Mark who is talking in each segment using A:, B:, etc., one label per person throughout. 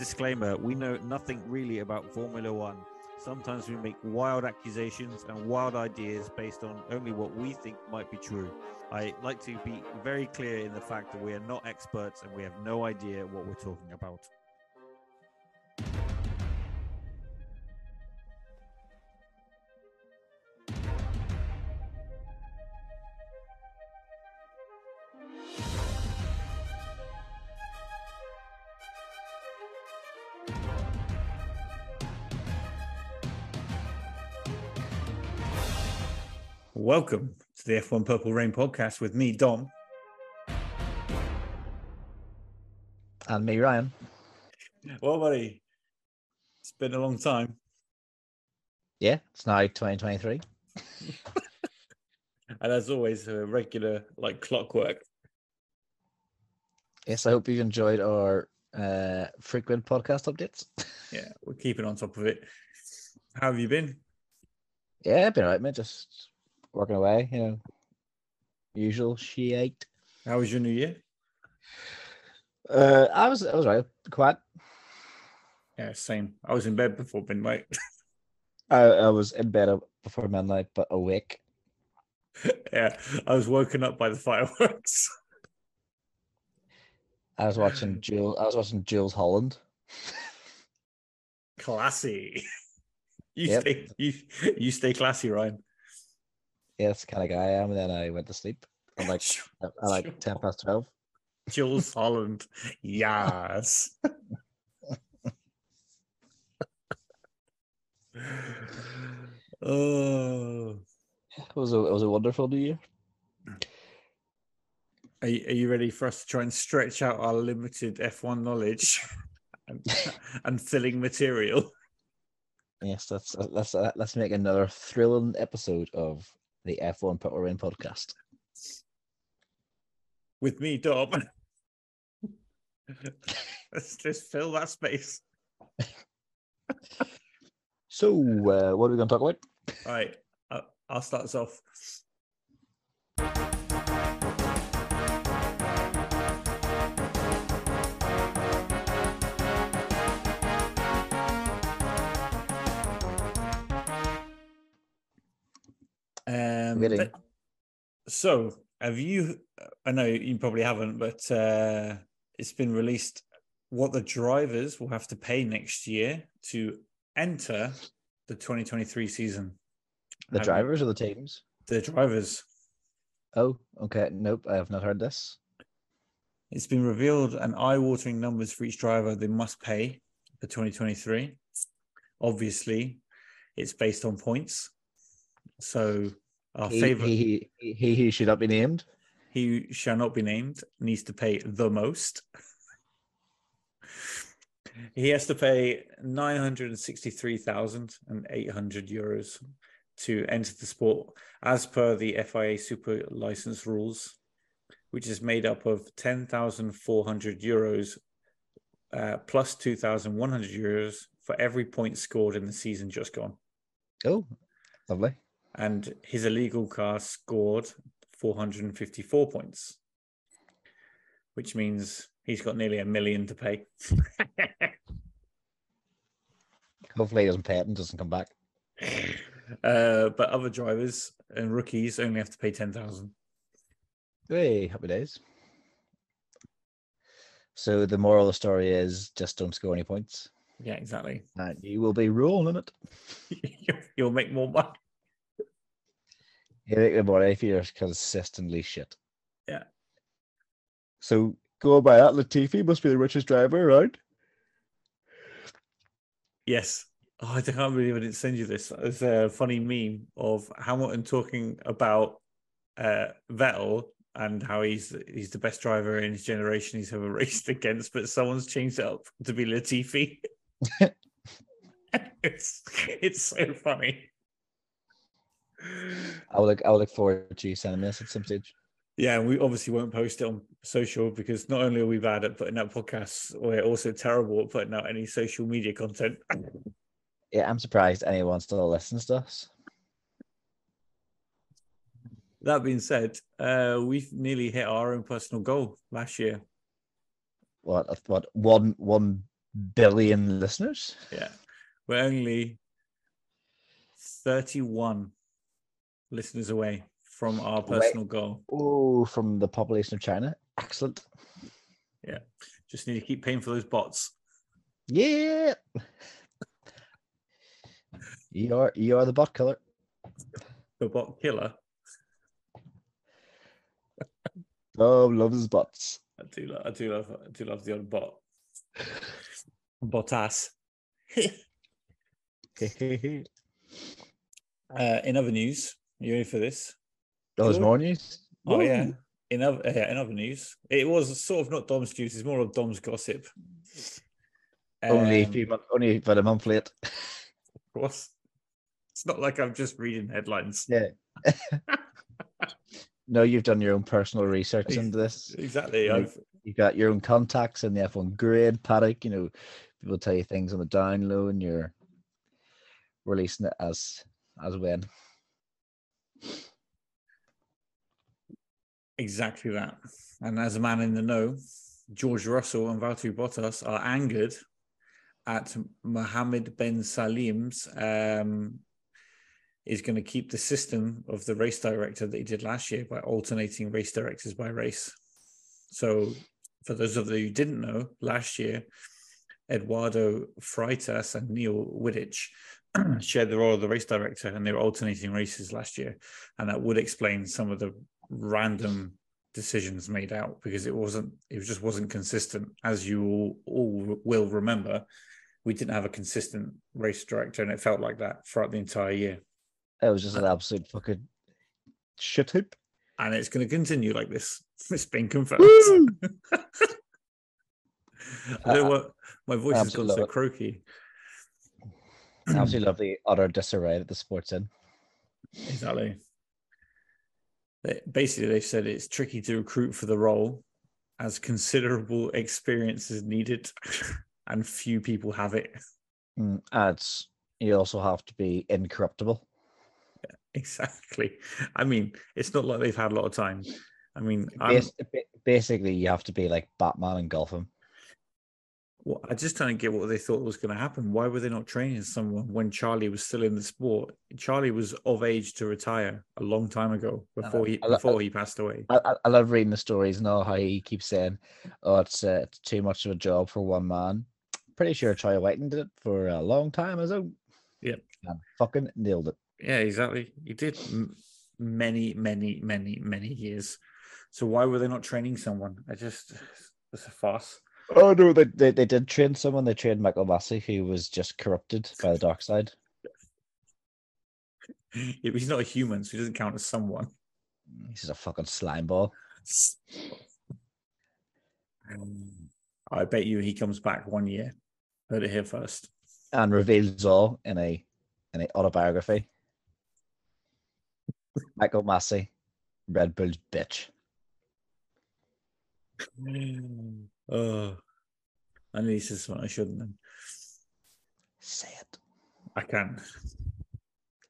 A: Disclaimer We know nothing really about Formula One. Sometimes we make wild accusations and wild ideas based on only what we think might be true. I like to be very clear in the fact that we are not experts and we have no idea what we're talking about. Welcome to the F1 Purple Rain podcast with me, Dom.
B: And me, Ryan.
A: Well, buddy, it's been a long time.
B: Yeah, it's now 2023.
A: and as always, a regular like clockwork.
B: Yes, I hope you've enjoyed our uh, frequent podcast updates.
A: yeah, we're keeping on top of it. How have you been?
B: Yeah, been alright, man. Just working away, you know, usual shit.
A: How was your new year?
B: Uh, I was, I was right, quiet.
A: Yeah, same. I was in bed before midnight.
B: I, I was in bed before midnight, but awake.
A: yeah, I was woken up by the fireworks.
B: I was watching Jools. I was watching Jools Holland.
A: Classy. You yep. stay. You you stay classy, Ryan
B: the kind of guy I am. And then I went to sleep. I'm like, I like ten past twelve.
A: Jools Holland, yes. oh,
B: it was a it was a wonderful new year.
A: Are you, are you ready for us to try and stretch out our limited F1 knowledge and, and filling material?
B: Yes, let's let's uh, let's make another thrilling episode of the F1 Purple Rain podcast.
A: With me, Dom. Let's just fill that space.
B: so, uh, what are we going to talk about?
A: All right, I'll start us off. Um, but, so, have you? I know you probably haven't, but uh, it's been released what the drivers will have to pay next year to enter the 2023 season.
B: The have drivers you? or the teams?
A: The drivers.
B: Oh, okay. Nope, I have not heard this.
A: It's been revealed and eye-watering numbers for each driver they must pay for 2023. Obviously, it's based on points. So our
B: he,
A: favorite
B: he, he, he, he should not be named.
A: He shall not be named. Needs to pay the most. he has to pay nine hundred and sixty-three thousand and eight hundred euros to enter the sport, as per the FIA Super License rules, which is made up of ten thousand four hundred euros uh, plus two thousand one hundred euros for every point scored in the season just gone.
B: Oh, lovely
A: and his illegal car scored 454 points, which means he's got nearly a million to pay.
B: Hopefully, he doesn't pay it and doesn't come back.
A: Uh, but other drivers and rookies only have to pay 10,000.
B: Hey, happy days. So the moral of the story is just don't score any points.
A: Yeah, exactly.
B: And you will be rolling it.
A: You'll make more money.
B: You think the money if you're consistently shit.
A: Yeah.
B: So go by that, Latifi must be the richest driver around.
A: Yes. Oh, I can't believe I didn't send you this. It's a funny meme of Hamilton talking about uh, Vettel and how he's he's the best driver in his generation he's ever raced against, but someone's changed it up to be Latifi. it's it's so funny.
B: I will look. I will look forward to you sending this at some stage.
A: Yeah, and we obviously won't post it on social because not only are we bad at putting out podcasts, we're also terrible at putting out any social media content.
B: Yeah, I'm surprised anyone still listens to us.
A: That being said, uh, we've nearly hit our own personal goal last year.
B: What? What? One one billion listeners.
A: Yeah. We're only 31 listeners away from our personal goal.
B: Oh, from the population of China. Excellent. Yeah.
A: Just need to keep paying for those bots.
B: Yeah. You are you are the bot killer.
A: The bot killer.
B: Oh, loves bots.
A: I do love I do love I do love the old bot. Bottas.
B: oh,
A: Uh, in other news, you ready for this?
B: there's
A: Cool.
B: more news.
A: Oh yeah. In other in other news, it was sort of not Dom's news. It's more of Dom's gossip.
B: Only a
A: Um,
B: few months, only about a month late.
A: of course. It's not like I'm just reading headlines.
B: Yeah. no, you've done your own personal research into this.
A: Exactly. I've
B: You've got your own contacts in the F1 grid paddock. You know, people tell you things on the down low, and you're releasing it as as when.
A: Exactly that. And as a man in the know, George Russell and Valtteri Bottas are angered at Mohammed Ben Sulayem's um, is going to keep the system of the race director that he did last year by alternating race directors by race. So, for those of you who didn't know, last year, Eduardo Freitas and Neil Wittich shared the role of the race director and they were alternating races last year. And that would explain some of the random decisions made out because it wasn't, it just wasn't consistent. As you all, all will remember, we didn't have a consistent race director and it felt like that throughout the entire year.
B: It was just an absolute fucking shit hoop.
A: And it's going to continue like this. It's been confirmed. I don't know what my voice has gone so
B: love it.
A: croaky.
B: Absolutely love the utter disarray that the sport's in.
A: Exactly. Basically, they said it's tricky to recruit for the role as considerable experience is needed and few people have it.
B: Mm, and you also have to be incorruptible.
A: Exactly. I mean, it's not like they've had a lot of time. I mean, I'm,
B: basically, you have to be like Batman and Gotham.
A: Well, I just don't get what they thought was going to happen. Why were they not training someone when Charlie was still in the sport? Charlie was of age to retire a long time ago before he before he passed away.
B: I, I, love reading the stories and all how he keeps saying, "Oh, it's uh, it's too much of a job for one man." Pretty sure Charlie Whiting did it for a long time as well.
A: Yep.
B: and fucking nailed it.
A: Yeah, exactly. He did many, many, many, many years. So why were they not training someone? I just it's a farce.
B: Oh no, they, they they did train someone. They trained Michael Masi, who was just corrupted by the dark side.
A: Yeah, he's not a human, so he doesn't count as someone.
B: He's just a fucking slime ball.
A: I bet you he comes back one year. Heard it here first.
B: and reveals all in a in a autobiography. Michael Masi, Red Bull's bitch.
A: Oh, I need to say something I shouldn't. Then.
B: Say it.
A: I can.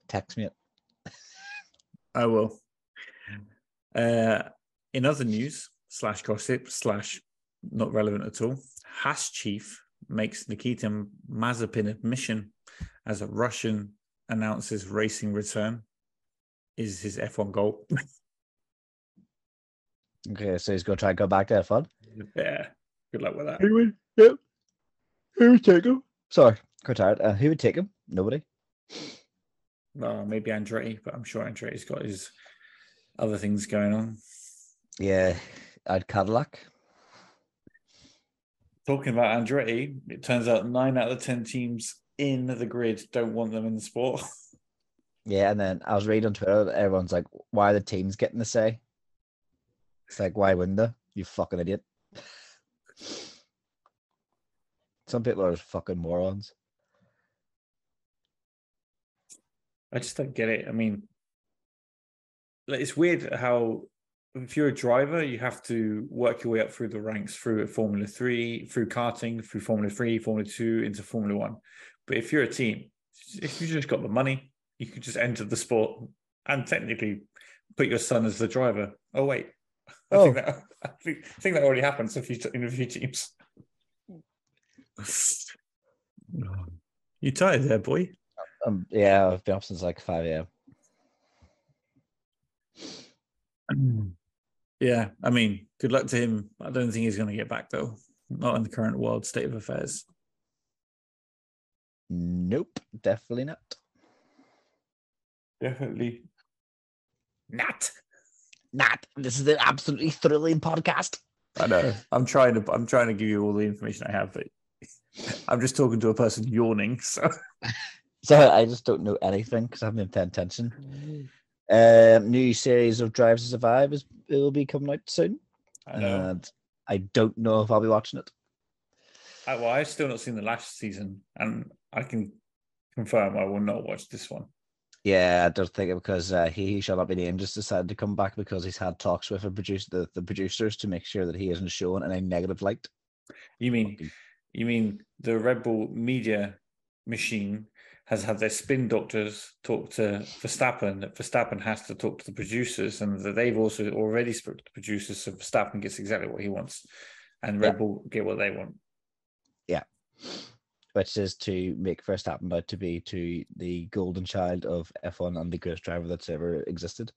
B: Text me it.
A: I will. Uh, in other news slash gossip slash not relevant at all, Haas chief makes Nikita Mazepin admission as a Russian announces racing return is his F1 goal.
B: Okay, so he's gonna try and go back to F1.
A: yeah, good luck with that.
B: Who would? Yep. Who would take him? Sorry, quite tired. Uh, who would take him? Nobody.
A: Well, maybe Andretti, but I'm sure Andretti's got his other things going on.
B: Yeah, I'd Cadillac.
A: Talking about Andretti, it turns out nine out of the 10 teams in the grid don't want them in the sport.
B: Yeah, and then I was reading on Twitter that everyone's like, "Why are the teams getting the say?" It's like, why wouldn't they? You fucking idiot. Some people are fucking morons.
A: I just don't get it. I mean, it's weird how if you're a driver, you have to work your way up through the ranks through Formula Three, through karting, through Formula Three, Formula Two, into Formula One. But if you're a team, if you just got the money, you could just enter the sport and technically put your son as the driver. Oh wait, I think
B: Oh.
A: that I think, I think that already happens if you in a few teams. You tired there, boy?
B: Um, yeah, I've been up since like five a.m.
A: Yeah, I mean, good luck to him. I don't think he's going to get back though. Not in the current world state of affairs.
B: Nope, definitely not.
A: Definitely not.
B: Not. This is an absolutely thrilling podcast.
A: I know. I'm trying to. I'm trying to give you all the information I have, but I'm just talking to a person yawning. So
B: So I just don't know anything because I haven't been paying attention. Um, new series of Drives to Survive is it will be coming out soon,
A: I
B: and I don't know if I'll be watching it.
A: I, well, I've still not seen the last season, and I can confirm I will not watch this one.
B: Yeah, I don't think it because uh, he, he shall not be named just decided to come back because he's had talks with the produce the, the producers to make sure that he isn't shown in a negative light.
A: You mean you mean the Red Bull media machine has had their spin doctors talk to Verstappen, that Verstappen has to talk to the producers, and that they've also already spoke to the producers, so Verstappen gets exactly what he wants, and Red
B: Yeah.
A: Bull get what they want.
B: Which is to make Verstappen out to be to the golden child of F1 and the greatest driver that's ever existed.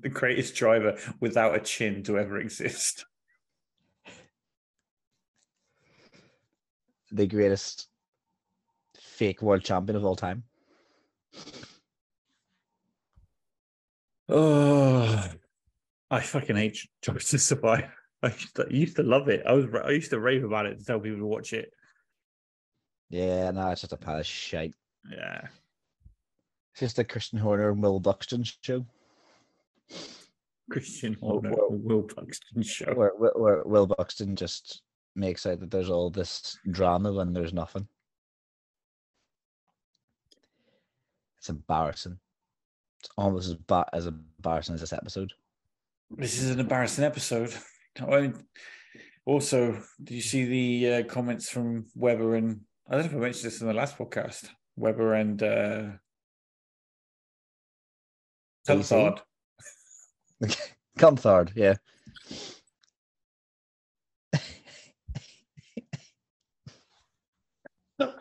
A: the greatest driver without a chin to ever exist.
B: The greatest fake world champion of all time.
A: Oh, I fucking hate Drive to Survive. I used to, I used to love it. I was I used to rave about it to tell people to watch it.
B: Yeah, no, it's just a pile of shite.
A: Yeah,
B: It's just a Christian Horner and Will Buxton show.
A: Christian Horner,
B: well-
A: Will Buxton show.
B: Where, where, where Will Buxton just makes out that there's all this drama when there's nothing. It's embarrassing. It's almost as, ba- as embarrassing as this episode.
A: This is an embarrassing episode. I also, did you see the uh, comments from Webber and I don't know if I mentioned this in the last podcast. Webber and uh? Coulthard.
B: Comthard, yeah.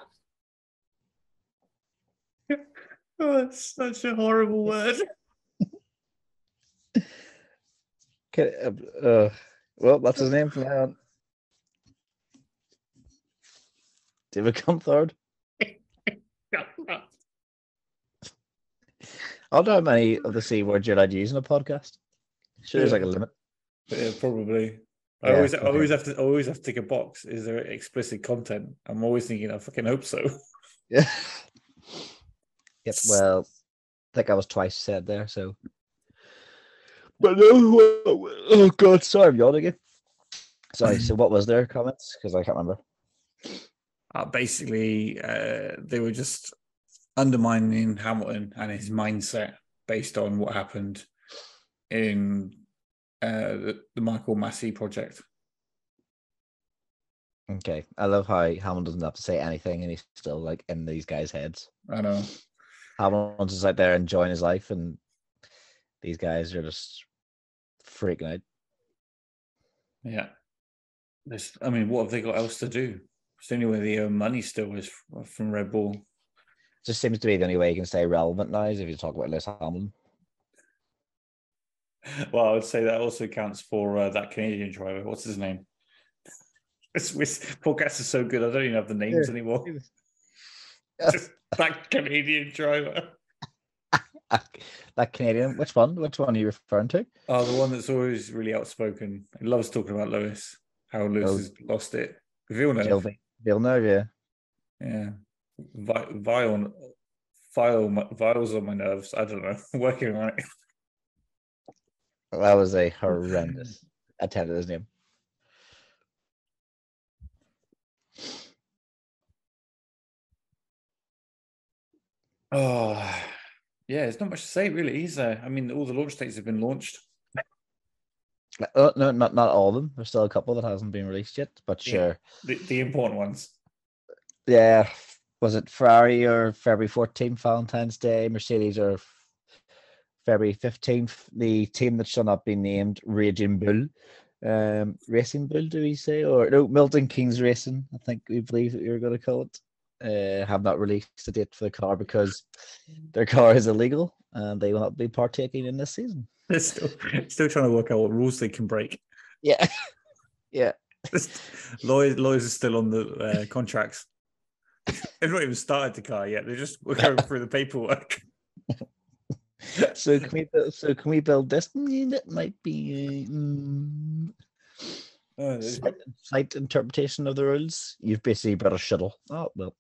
A: Oh, that's such a horrible word.
B: Okay, uh, uh, well, that's his name from now on. David Comthard. I don't know how many of the C words you're allowed to use in a podcast. Sure, there's like a limit.
A: Yeah, probably. I
B: Yeah,
A: always, I
B: okay.
A: always have to, I always have to tick a box. Is there explicit content? I'm always thinking, I fucking hope so.
B: Yeah. Yep. Well, I think I was twice said there. So. But no. Oh God, sorry, I'm yawning again. Sorry. So, what was their comments? Because I can't remember.
A: Uh, basically, uh, they were just undermining Hamilton and his mindset based on what happened in uh, the, the Michael Masi project.
B: Okay. I love how Hamilton doesn't have to say anything, and he's still like in these guys' heads.
A: I know.
B: Hamilton's just out there enjoying his life, and these guys are just freaking out.
A: Yeah. There's, I mean, what have they got else to do? It's the only way they earn money still is from Red Bull.
B: Just seems to be the only way you can stay relevant now is if you talk about Lewis Hamilton.
A: Well, I would say that also counts for uh, that Canadian driver. What's his name? This, this podcast is so good. I don't even have the names
B: Yeah.
A: anymore.
B: Yeah.
A: Just that Canadian driver.
B: That Canadian, which one? Which one are you referring to?
A: Oh, the one that's always really outspoken. He loves talking about Lewis, how Lewis
B: Oh.
A: has lost it. Villeneuve.
B: Villeneuve. Yeah.
A: Yeah. Vi- Vile, vile, viles on my nerves. I don't know. Working on it.
B: That was a horrendous attempt at his name.
A: Oh, yeah. There's not much to say, really. Is there? Uh, I mean, all the launch dates have been launched.
B: Oh, no, not not all of them. There's still a couple that hasn't been released yet, but
A: Yeah.
B: sure.
A: The, the important ones.
B: Yeah. Was it Ferrari or February 14th, Valentine's Day? Mercedes or February 15th? The team that shall not be named, Raging Bull, Um, Racing Bull, do we say, or no, Milton Keynes Racing? I think we believe that we were going to call it. Uh, have not released a date for the car because their car is illegal and they will not be partaking in this season.
A: They're still still trying to work out what rules they can break.
B: Yeah, yeah.
A: lawyers lawyers are still on the uh, contracts. They've not even started the car yet. They're just going through the paperwork.
B: so can we build, so can we build this? That might be uh, mm, Slight, slight interpretation of the rules. You've basically brought a shuttle. Oh well.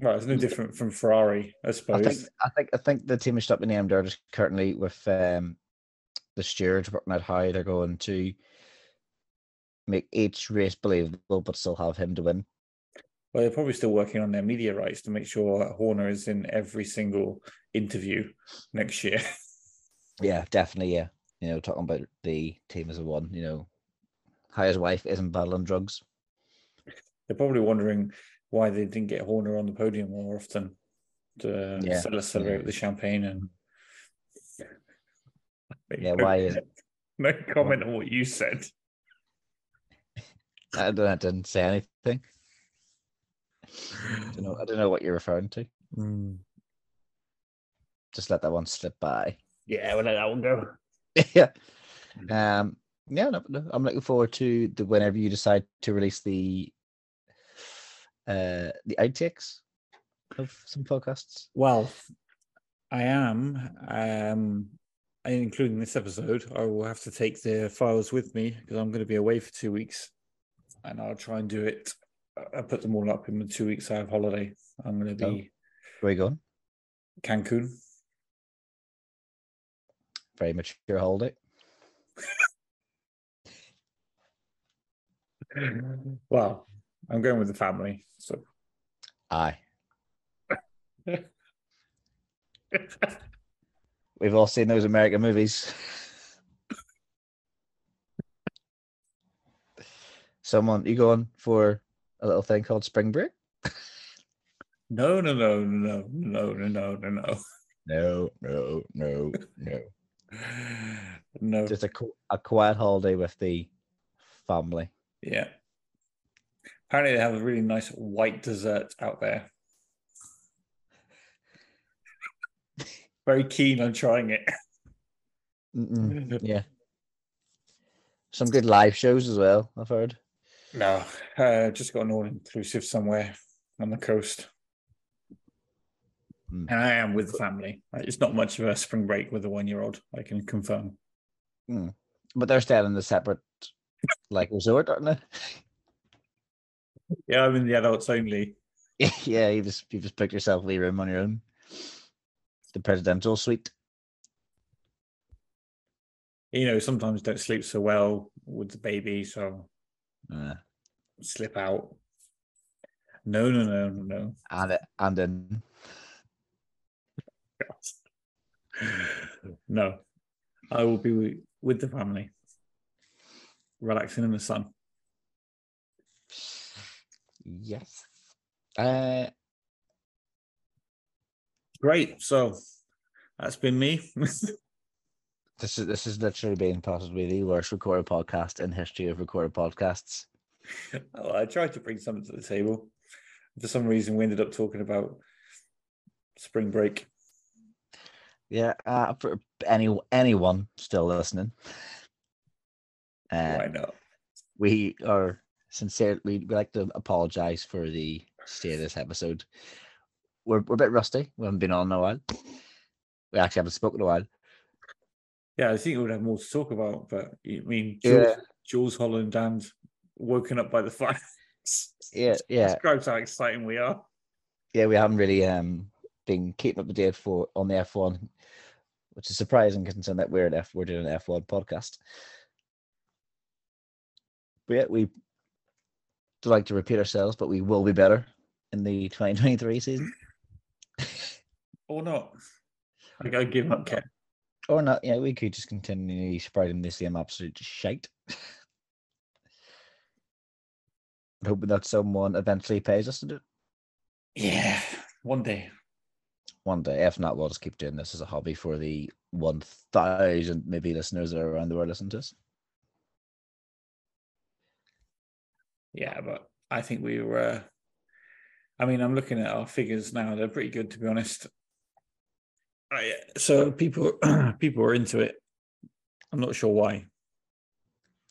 A: Right, it's no different from Ferrari, I
B: I
A: suppose.
B: think I think I think the team is stuck in named are just currently with um the stewards working out how they're going to make each race believable but still have him to win.
A: Well, they're probably still working on their media rights to make sure Horner is in every single interview next year.
B: Yeah, definitely, yeah. You know, talking about the team as a one, you know, how his wife isn't battling drugs.
A: They're probably wondering why they didn't get Horner on the podium more often to
B: Yeah,
A: cele- celebrate
B: yeah.
A: with the champagne and.
B: Yeah, why is-
A: No comment on what you said.
B: I don't I didn't say anything. I don't know I don't know what you're referring to. Hmm. Just let that one slip by.
A: Yeah, we'll let that one go.
B: yeah. Um. Yeah. No, no, I'm looking forward to the whenever you decide to release the uh the outtakes of some podcasts.
A: Well, I am, um, including this episode. I will have to take the files with me because I'm going to be away for two weeks, and I'll try and do it. I put them all up in the two weeks I have holiday. I'm going to be
B: Where you going?
A: Cancun.
B: Very mature holiday.
A: Well, I'm going with the family, so
B: Aye. We've all seen those American movies. Someone you going for a little thing called spring break?
A: no, no, no, no, no, no, no, no, no,
B: No, no, no, no.
A: no.
B: Just a, a quiet holiday with the family.
A: Yeah. Apparently, they have a really nice white dessert out there. Very keen on trying it.
B: Mm-mm, yeah. Some good live shows as well, I've heard.
A: No, uh, just got an all inclusive somewhere on the coast.
B: Mm.
A: And I am with the family. It's not much of a spring break with a one year old, I can confirm.
B: But they're staying in the separate like resort, aren't they?
A: Yeah, I'm in the adults only.
B: yeah, you just you just booked yourself a room on your own. The presidential suite.
A: You know, sometimes don't sleep so well with the baby, so
B: Uh,
A: slip out. No, no, no, no, no.
B: and it, and then
A: no, I will be with the family, relaxing in the sun.
B: yes. Uh
A: Great. So that's been me.
B: this is this is literally being possibly the worst recorded podcast in history of recorded podcasts.
A: Oh, I tried to bring something to the table. For some reason, we ended up talking about spring break.
B: Yeah, uh, for any anyone still listening, uh,
A: Why not?
B: we are sincerely We like to apologize for the state of this episode. We're we're a bit rusty. We haven't been on in a while. We actually haven't spoken in a while.
A: Yeah, I think we would have more to talk about, but I mean, Jools,
B: Yeah.
A: Jools Holland and woken up by the fire.
B: Yeah, yeah,
A: Describes how exciting we are.
B: yeah. We haven't really um been keeping up to date for on the F one, which is surprising considering that we're an F we're doing an F one podcast. But yeah, we do like to repeat ourselves, but we will be better in the 2023 season.
A: Or not. I gotta give up, Ken.
B: Or not, yeah, we could just continue spreading the same absolute shite. Hoping that someone eventually pays us to do it
A: Yeah, one day.
B: One day. If not, we'll just keep doing this as a hobby for the one thousand maybe listeners that are around the world listen to us.
A: Yeah, but I think we were. Uh, I mean, I'm looking at our figures now; they're pretty good, to be honest. I, so people, people are into it. I'm not sure why.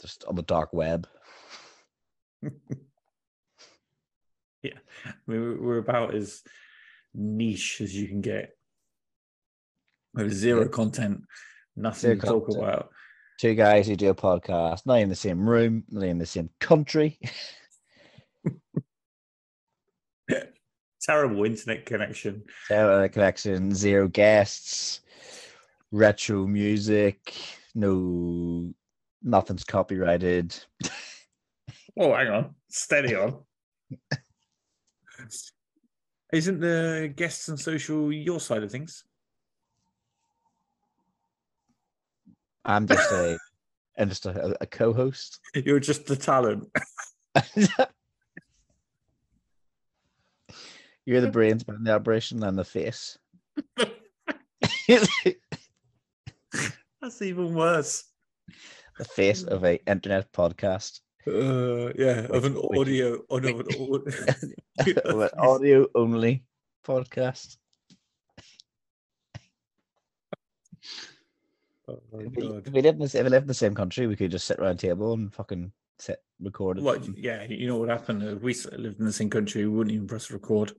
B: Just on the dark web.
A: yeah, we're, we're about as niche as you can get. With zero yeah. content, nothing zero to talk content. about.
B: Two guys who do a podcast, not in the same room, not in the same country.
A: Terrible internet connection.
B: Terrible connection, zero guests, retro music, no, nothing's copyrighted.
A: oh, hang on, steady on. Isn't the guests and social your side of things?
B: I'm just a, I'm just a, a co-host.
A: You're just the talent.
B: You're the brains behind the operation and the face.
A: That's even worse.
B: The face of a internet podcast.
A: Uh, yeah, of an audio, of an
B: an audio only podcast. Oh if, we, if we lived in the, if we in the same country, we could just sit around a table and fucking sit record.
A: What? Yeah, you know what happened? If we lived in the same country, we wouldn't even press record.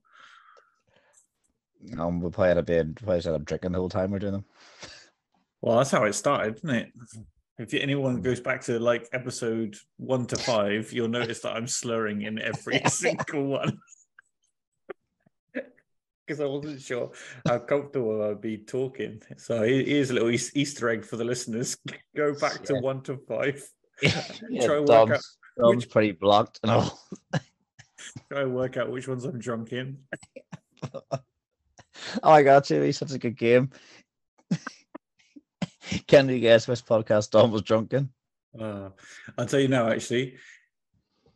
B: Um, we'll probably had a bed, probably just drinking the whole time we're doing them.
A: Well, that's how it started, isn't it? If anyone hmm. goes back to like episode one to five, you'll notice that I'm slurring in every single one. Because I wasn't sure how comfortable I'd be talking. So here's a little Easter egg for the listeners. Go back to one to five.
B: yeah, try and work out. Which... pretty blocked and all.
A: try and work out which ones I'm drunk in.
B: oh my god, Jimmy, such a good game. Can you guess which podcast Dom was drunk in?
A: Uh, I'll tell you now, actually.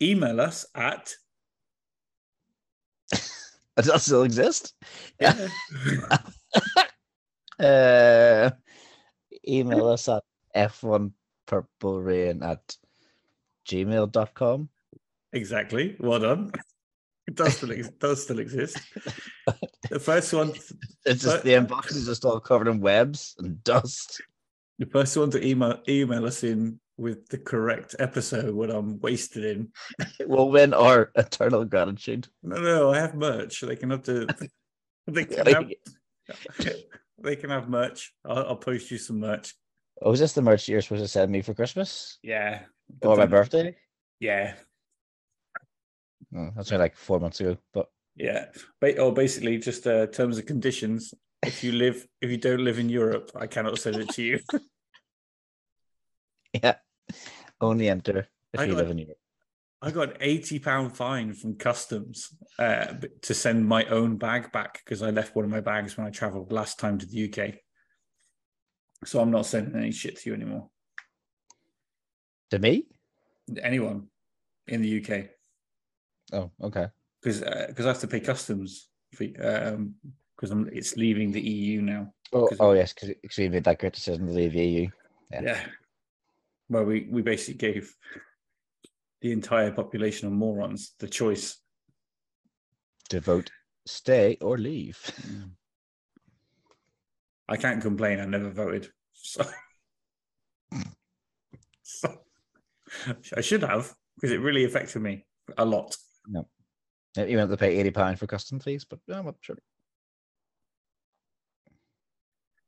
A: Email us at.
B: Does that still exist? Yeah. uh, email us at f1 purple rain at gmail.com.
A: Exactly. Well done. It does still, it does still exist. The first one.
B: It's just the inbox is just all covered in webs and dust.
A: The first one to email email us in with the correct episode what I'm wasted in
B: will win our eternal gratitude.
A: No, no, I have merch. They can have to. They can have. they can have merch. I'll, I'll, post you some merch.
B: Oh, is this the merch you're supposed to send me for Christmas?
A: Yeah.
B: Or my birthday?
A: Yeah.
B: Oh, that's only like four months ago, but
A: yeah, or oh, basically just uh, terms and conditions. If you live, if you don't live in Europe, I cannot send it to you.
B: yeah, only enter if I you live in Europe.
A: I got an eighty pound fine from customs uh, to send my own bag back because I left one of my bags when I travelled last time to the UK. So I'm not sending any shit to you anymore.
B: To me?
A: Anyone in the UK.
B: Oh, okay.
A: Because because uh, I have to pay customs because um, it's leaving the EU now.
B: Oh, oh yes, because we made that criticism to leave the EU.
A: Yeah. yeah. Well, we we basically gave the entire population of morons the choice
B: to vote stay or leave. Mm.
A: I can't complain. I never voted, so, so I should have because it really affected me a lot.
B: No. You have to pay eighty pound for custom fees, but yeah, well, sure.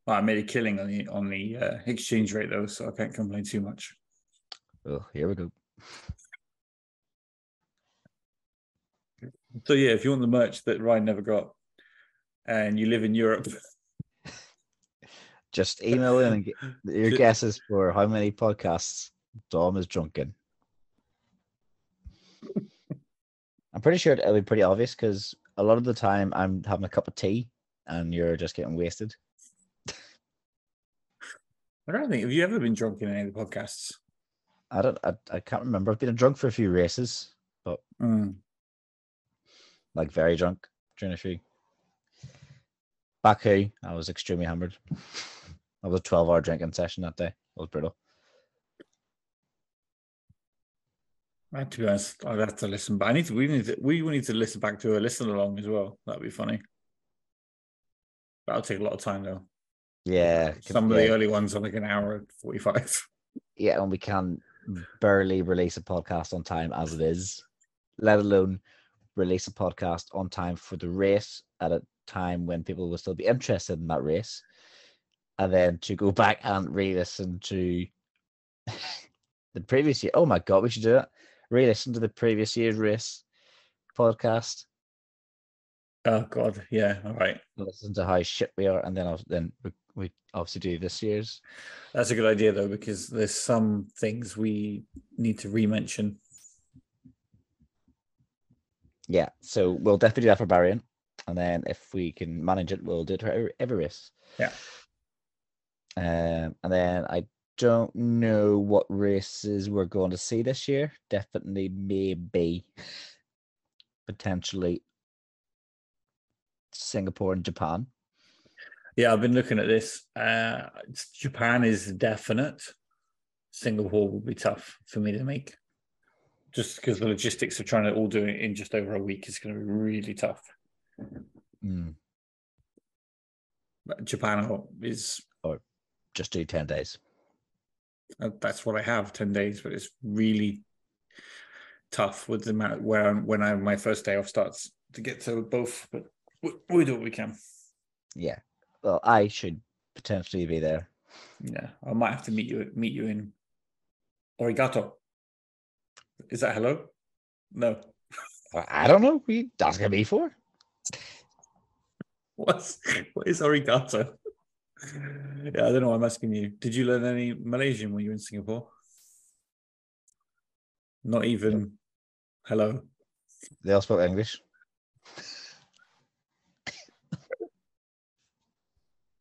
A: Well, I made a killing on the on the uh, exchange rate though, so I can't complain too much.
B: Oh, here we go.
A: So yeah, if you want the merch that Ryan never got, and you live in Europe,
B: just email in and get your guesses for how many podcasts Dom is drunken. I'm pretty sure it'll be pretty obvious because a lot of the time I'm having a cup of tea and you're just getting wasted.
A: I don't think. Have you ever been drunk in any of the podcasts?
B: I don't. I, I can't remember. I've been drunk for a few races, but
A: mm.
B: like very drunk during a few. Baku, I was extremely hammered. I was a 12 hour drinking session that day. It was brutal.
A: Uh, To be honest, I'd have to listen, but I need to. We need to. We need to listen back to a listen along as well. That'd be funny. That'll take a lot of time though.
B: Yeah.
A: Some of
B: yeah,
A: the early ones are like an hour and forty-five.
B: yeah, and we can barely release a podcast on time as it is, let alone release a podcast on time for the race at a time when people will still be interested in that race. And then to go back and re listen to the previous year. Oh my God, we should do it. Re listen to the previous year's race podcast.
A: Oh God, yeah. All right,
B: Listen to how shit we are. And then, I'll- then we, obviously do this year's.
A: that's a good idea though because there's some things we need to re-mention.
B: Yeah, so we'll definitely do that for Bahrain, and then if we can manage it, we'll do it for race.
A: Yeah.
B: Um, and then I don't know what races we're going to see this year. Definitely, maybe, potentially, Singapore and Japan.
A: Yeah, I've been looking at this. Uh, Japan is definite. Singapore will be tough for me to make, just because the logistics of trying to all do it in just over a week is going to be really tough.
B: Mm,
A: But Japan is
B: just do ten days.
A: uh, that's what I have ten days, but it's really tough with the amount where I'm, when I my first day off starts to get to both. But we, we do what we can.
B: Yeah. Well, I should potentially be there.
A: Yeah, I might have to meet you meet you in Origato. Is that hello? No.
B: I- I don't know. We asking me for?
A: What's what is arigato? Yeah, I don't know. why I'm asking you. Did you learn any Malaysian when you were in Singapore? Not even hello.
B: They all spoke English.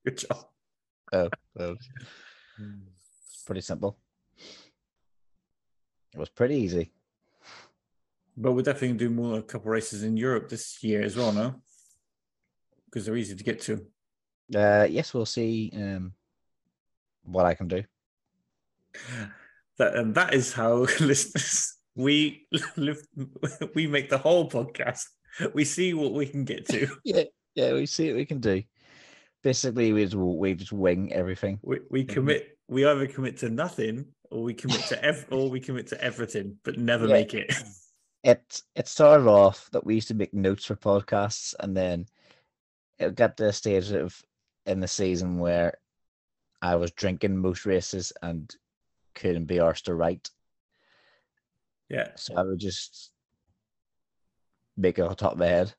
A: Good job.
B: Oh, pretty simple. It was pretty easy.
A: But we're definitely do more a couple races in Europe this year as well, no? Because they're easy to get to.
B: Uh, yes, we'll see um, what I can do.
A: That and that is how listeners we live. We make the whole podcast. We see what we can get to.
B: Yeah, yeah, we see what we can do. Basically, we just, we just wing everything.
A: We, we commit. We either commit to nothing, or we commit to ev- or we commit to everything, but never
B: Yeah.
A: make it.
B: It it started off that we used to make notes for podcasts, and then it got to a stage of in the season where I was drinking most races and couldn't be arsed to write.
A: Yeah,
B: So I would just make it on top of my head.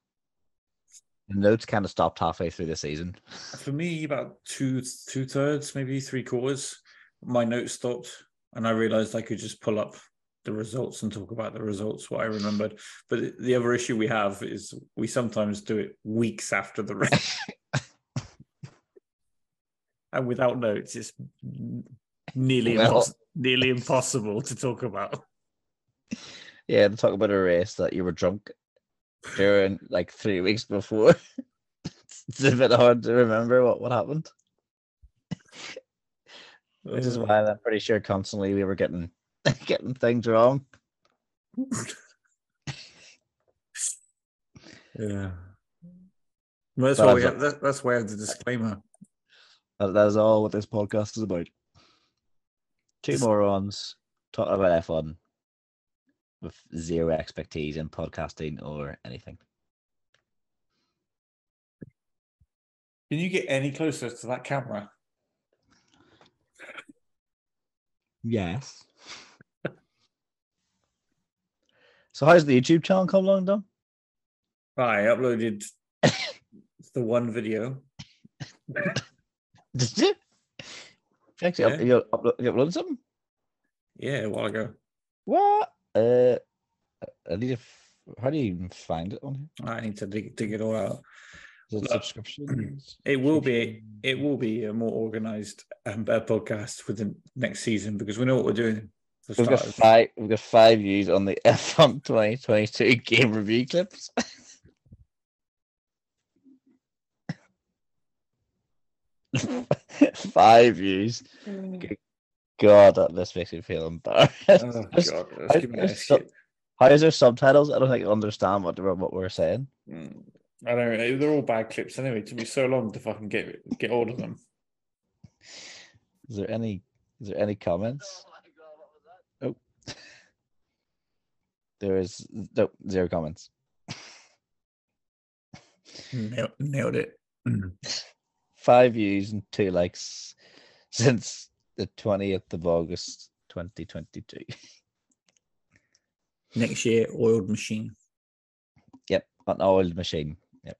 B: Notes kind of stopped halfway through the season.
A: for me, about two two thirds, maybe three quarters. My notes stopped, and I realized I could just pull up the results and talk about the results, what I remembered. But the other issue we have is we sometimes do it weeks after the race, and without notes, it's nearly
B: Well-
A: impos- nearly impossible to talk about.
B: Yeah, to talk about a race that you were drunk during like three weeks before. it's a bit hard to remember what, what happened. Which is why I'm pretty sure constantly we were getting getting things wrong.
A: yeah. Well, that's why we have, that, that's why I have the disclaimer.
B: That, that is all what this podcast is about. Two morons talking about F1 with zero expertise in podcasting or anything.
A: Can you get any closer to that camera?
B: Yes. so how's the YouTube channel come along, Dom?
A: I uploaded the one video.
B: Did you? Actually,
A: Yeah.
B: you, upload, you uploaded something?
A: Yeah, a while ago.
B: What? Uh, I need to. f- How do you even find it on here?
A: I need to dig, dig it all out.
B: Is it
A: Look,
B: subscriptions?
A: It will be it will be a more organized um, uh, podcast for the next season because we know what we're doing.
B: We've got five. We've got five views on the F1 2022 game review clips. Five views. God, that this makes me feel embarrassed.
A: Oh god,
B: I-
A: let's give me
B: I
A: a
B: so-
A: shit.
B: How is there subtitles? I don't think I understand what what we're saying.
A: Mm, I don't know. They're all bad clips anyway. It took me so long to fucking get get hold of them.
B: Is there any is there any comments? Oh. There is no zero comments.
A: Nailed, nailed it. Mm.
B: Five views and two likes since the 20th of August 2022.
A: Next year, oiled machine.
B: Yep, an oiled machine. Yep.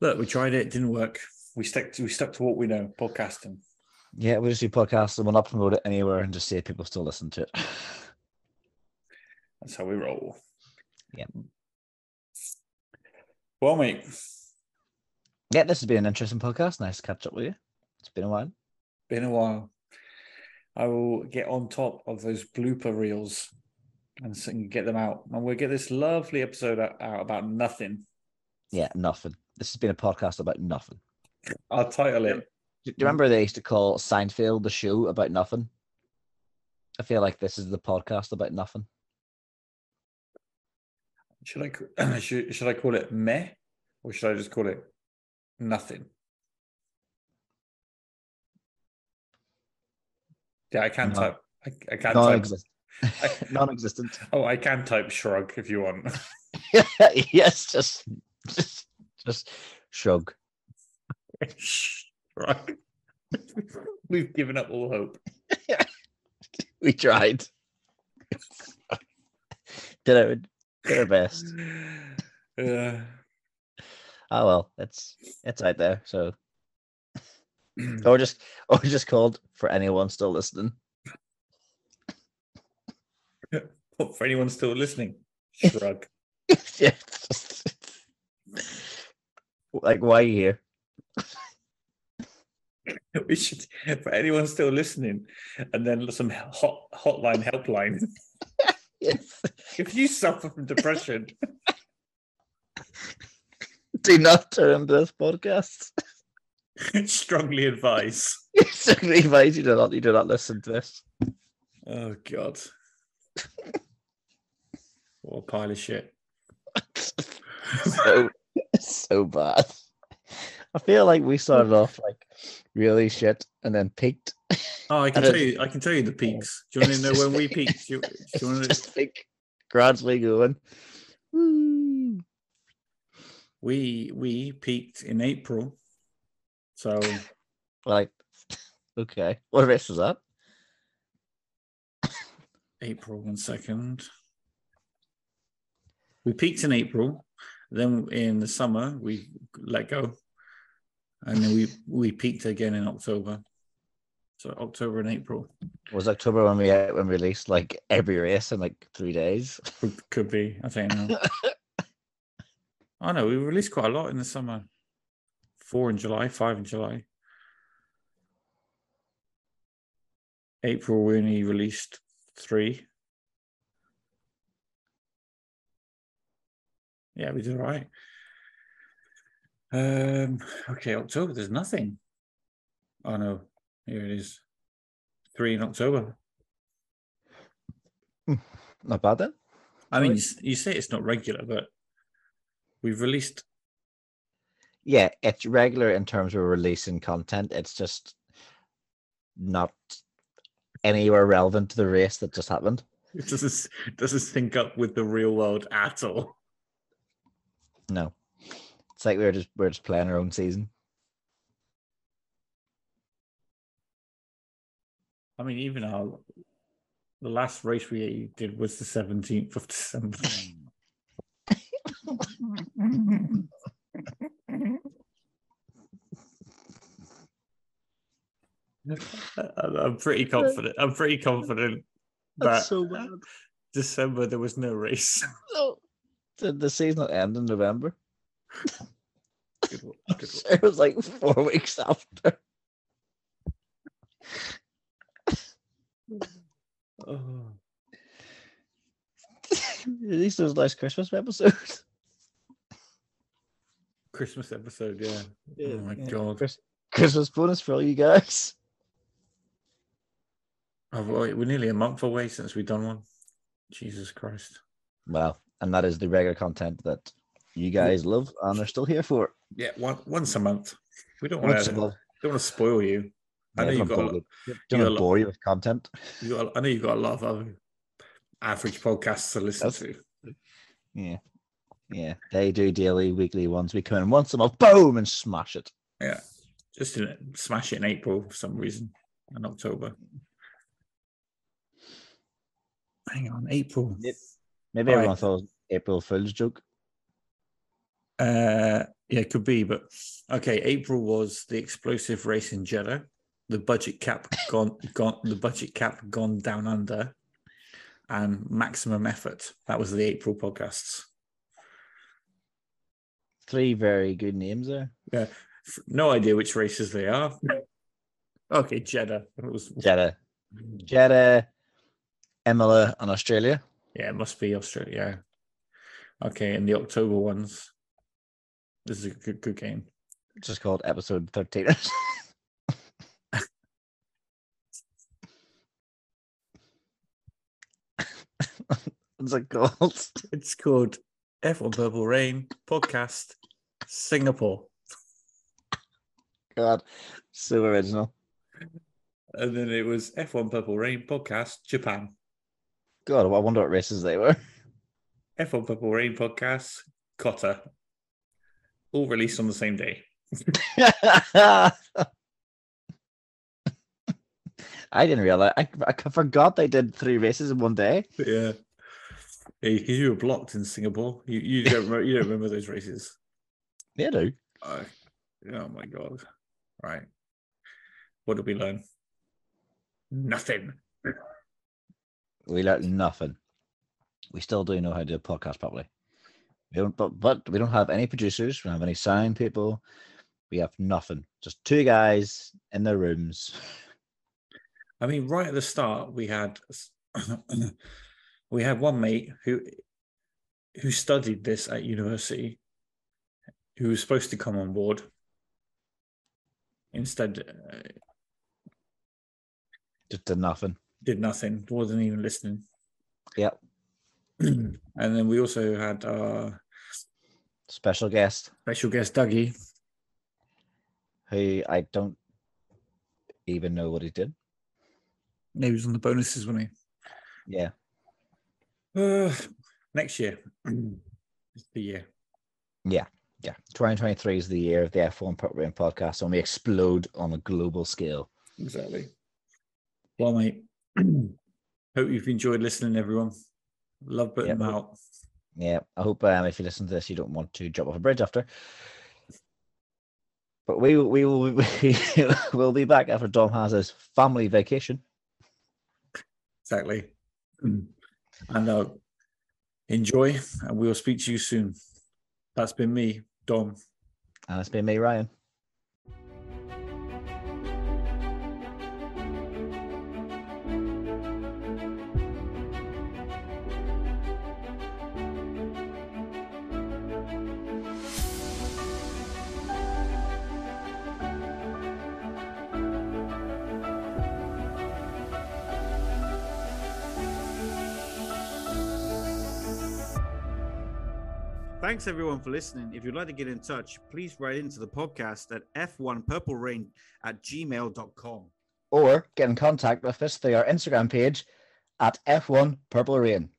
A: Look, we tried it. Didn't work. We stuck. To, we stuck to what we know. Podcasting.
B: Yeah, we just do podcasts and we'll not promote it anywhere and just see if people still listen to it.
A: That's how we roll.
B: Yeah.
A: Well, mate.
B: Yeah, this has been an interesting podcast. Nice to catch up with you. It's been a while.
A: Been a while. I will get on top of those blooper reels and and get them out. And we'll get this lovely episode out, out about nothing.
B: Yeah, nothing. This has been a podcast about nothing.
A: I'll title it.
B: Do you remember they used to call Seinfeld the show about nothing? I feel like this is the podcast about nothing.
A: Should I should, should I call it meh or should I just call it nothing? Yeah, I can
B: No.
A: type. I, I can type.
B: Non-existent. Non-existent.
A: Oh, I can type shrug if you want.
B: yes, just, just, just shrug.
A: shrug. We've given up all hope.
B: We tried. did our, did our best.
A: Yeah.
B: Oh well, it's it's out there. So, or just, or just called for anyone still listening.
A: for anyone still listening, shrug.
B: yeah, just- like why are you here?
A: we should for anyone still listening, and then some hot hotline helpline.
B: Yes.
A: if you suffer from depression,
B: Do not turn this podcast.
A: strongly advise.
B: Strongly advise you do not you do not listen to this.
A: Oh God, what a pile of shit.
B: so so bad. I feel like we started off like really shit and then peaked.
A: Oh, I can tell you. I can tell you the peaks. Do you want to know when we peaked? Do you, do you want to?
B: Just gradually going. Woo.
A: We we peaked in April. So
B: Like, okay, what race was that?
A: April, one second. We peaked in April. Then in the summer we let go, and then we we peaked again in October. So October and April
B: Was October when we when we released like every race in like three days?
A: could, could be. I think. I know oh, we released quite a lot in the summer. Four in July, five in July. April we only released three. Yeah, we did all right. Um okay, October, there's nothing. Oh no, here it is. Three in October.
B: Not bad then.
A: I mean, you, you say it's not regular, but we've released
B: Yeah, it's regular in terms of releasing content. It's just not anywhere relevant to the race that just happened.
A: It doesn't doesn't sync up with the real world at all.
B: No, it's like we're just we're just playing our own season.
A: I mean, even our the last race we did was the seventeenth of December. I- I'm pretty confident. I'm pretty confident that
B: so.
A: December there was no race.
B: No, the, the season will end in November.
A: Good one, good one.
B: It was like four weeks after.
A: Oh,
B: At least it was a nice Christmas episode.
A: Christmas episode, yeah. Oh my
B: Yeah,
A: god.
B: Chris- Christmas bonus for all you guys.
A: Oh, we're nearly a month away since we've done one. Jesus Christ.
B: Well, and that is the regular content that you guys yeah. love and are still here for.
A: Yeah, one, once a month. We don't want to don't want to spoil you. I know you've got. A,
B: don't bore you with content.
A: You got, I know you've got a lot of other average podcasts to listen That's, to.
B: Yeah, yeah, they do daily, weekly ones. We come in once a month, boom, and smash it.
A: Yeah, just in, smash it in April for some reason, in October. Hang on, April.
B: Maybe everyone right. thought April Fool's joke.
A: Uh, yeah, it could be, but okay. April was the explosive race in Jeddah, the budget cap gone, gone, the budget cap gone down under, and maximum effort. That was the April podcasts.
B: Three very good names there.
A: Yeah, no idea which races they are. Okay, Jeddah. It was
B: Jeddah, mm. Jeddah, Imola, and Australia.
A: Yeah, it must be Australia. Okay, and the October ones. This is a good, good game.
B: It's just called episode 13. What's it called?
A: It's called F1 Purple Rain Podcast Singapore.
B: God, so original.
A: And then it was F1 Purple Rain Podcast Japan.
B: God, I wonder what races they were.
A: F1 Purple Rain Podcast COTA all released on the same day.
B: I didn't realize. I, I forgot they did three races in one day.
A: Yeah, because you were blocked in Singapore. You you don't remember, you don't remember those races.
B: Yeah, I do.
A: Oh, oh my god! Right, what did we learn? Nothing.
B: We learned nothing. We still do know how to do a podcast properly. We don't, but but we don't have any producers. We don't have any sound people. We have nothing. Just two guys in their rooms.
A: I mean, right at the start, we had we had one mate who who studied this at university, who was supposed to come on board. Instead, uh,
B: just did nothing.
A: Did nothing. Wasn't even listening.
B: Yep.
A: and then we also had our
B: special guest,
A: special guest Dougie,
B: who I don't even know what he did.
A: He was on the bonuses, wasn't
B: he? Yeah.
A: Uh, next year, the year.
B: Yeah, yeah. 2023 is the year of the F1 Purple Rain podcast, and we explode on a global scale.
A: Exactly. Well, mate, hope you've enjoyed listening, everyone. Love putting yep. them out.
B: Yeah, I hope um, if you listen to this, you don't want to jump off a bridge after. But we we will we will be back after Dom has his family vacation.
A: Exactly. And uh, enjoy, and we will speak to you soon. That's been me, Dom.
B: And it's been me, Ryan.
A: Thanks everyone for listening. If you'd like to get in touch, please write into the podcast at f1purplerain at gmail.com.
B: Or get in contact with us through our Instagram page at F1 Purple Rain.